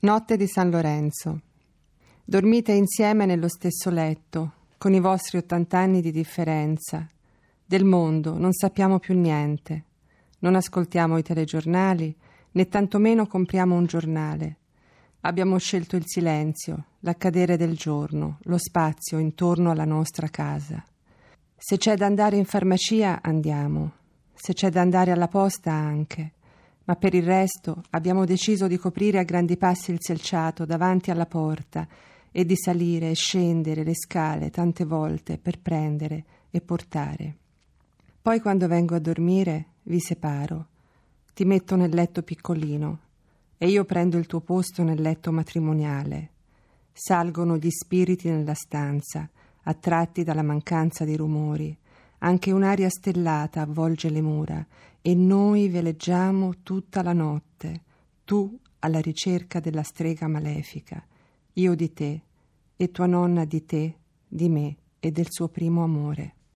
Notte di San Lorenzo. Dormite insieme nello stesso letto, con i vostri ottant'anni di differenza. Del mondo non sappiamo più niente. Non ascoltiamo i telegiornali, né tantomeno compriamo un giornale. Abbiamo scelto il silenzio, l'accadere del giorno, lo spazio intorno alla nostra casa. Se c'è da andare in farmacia, andiamo. Se c'è da andare alla posta, anche ma per il resto abbiamo deciso di coprire a grandi passi il selciato davanti alla porta e di salire e scendere le scale tante volte per prendere e portare. Poi quando vengo a dormire vi separo, ti metto nel letto piccolino e io prendo il tuo posto nel letto matrimoniale. Salgono gli spiriti nella stanza, attratti dalla mancanza di rumori, anche un'aria stellata avvolge le mura e noi veleggiamo tutta la notte, tu alla ricerca della strega malefica, io di te e tua nonna di te, di me e del suo primo amore.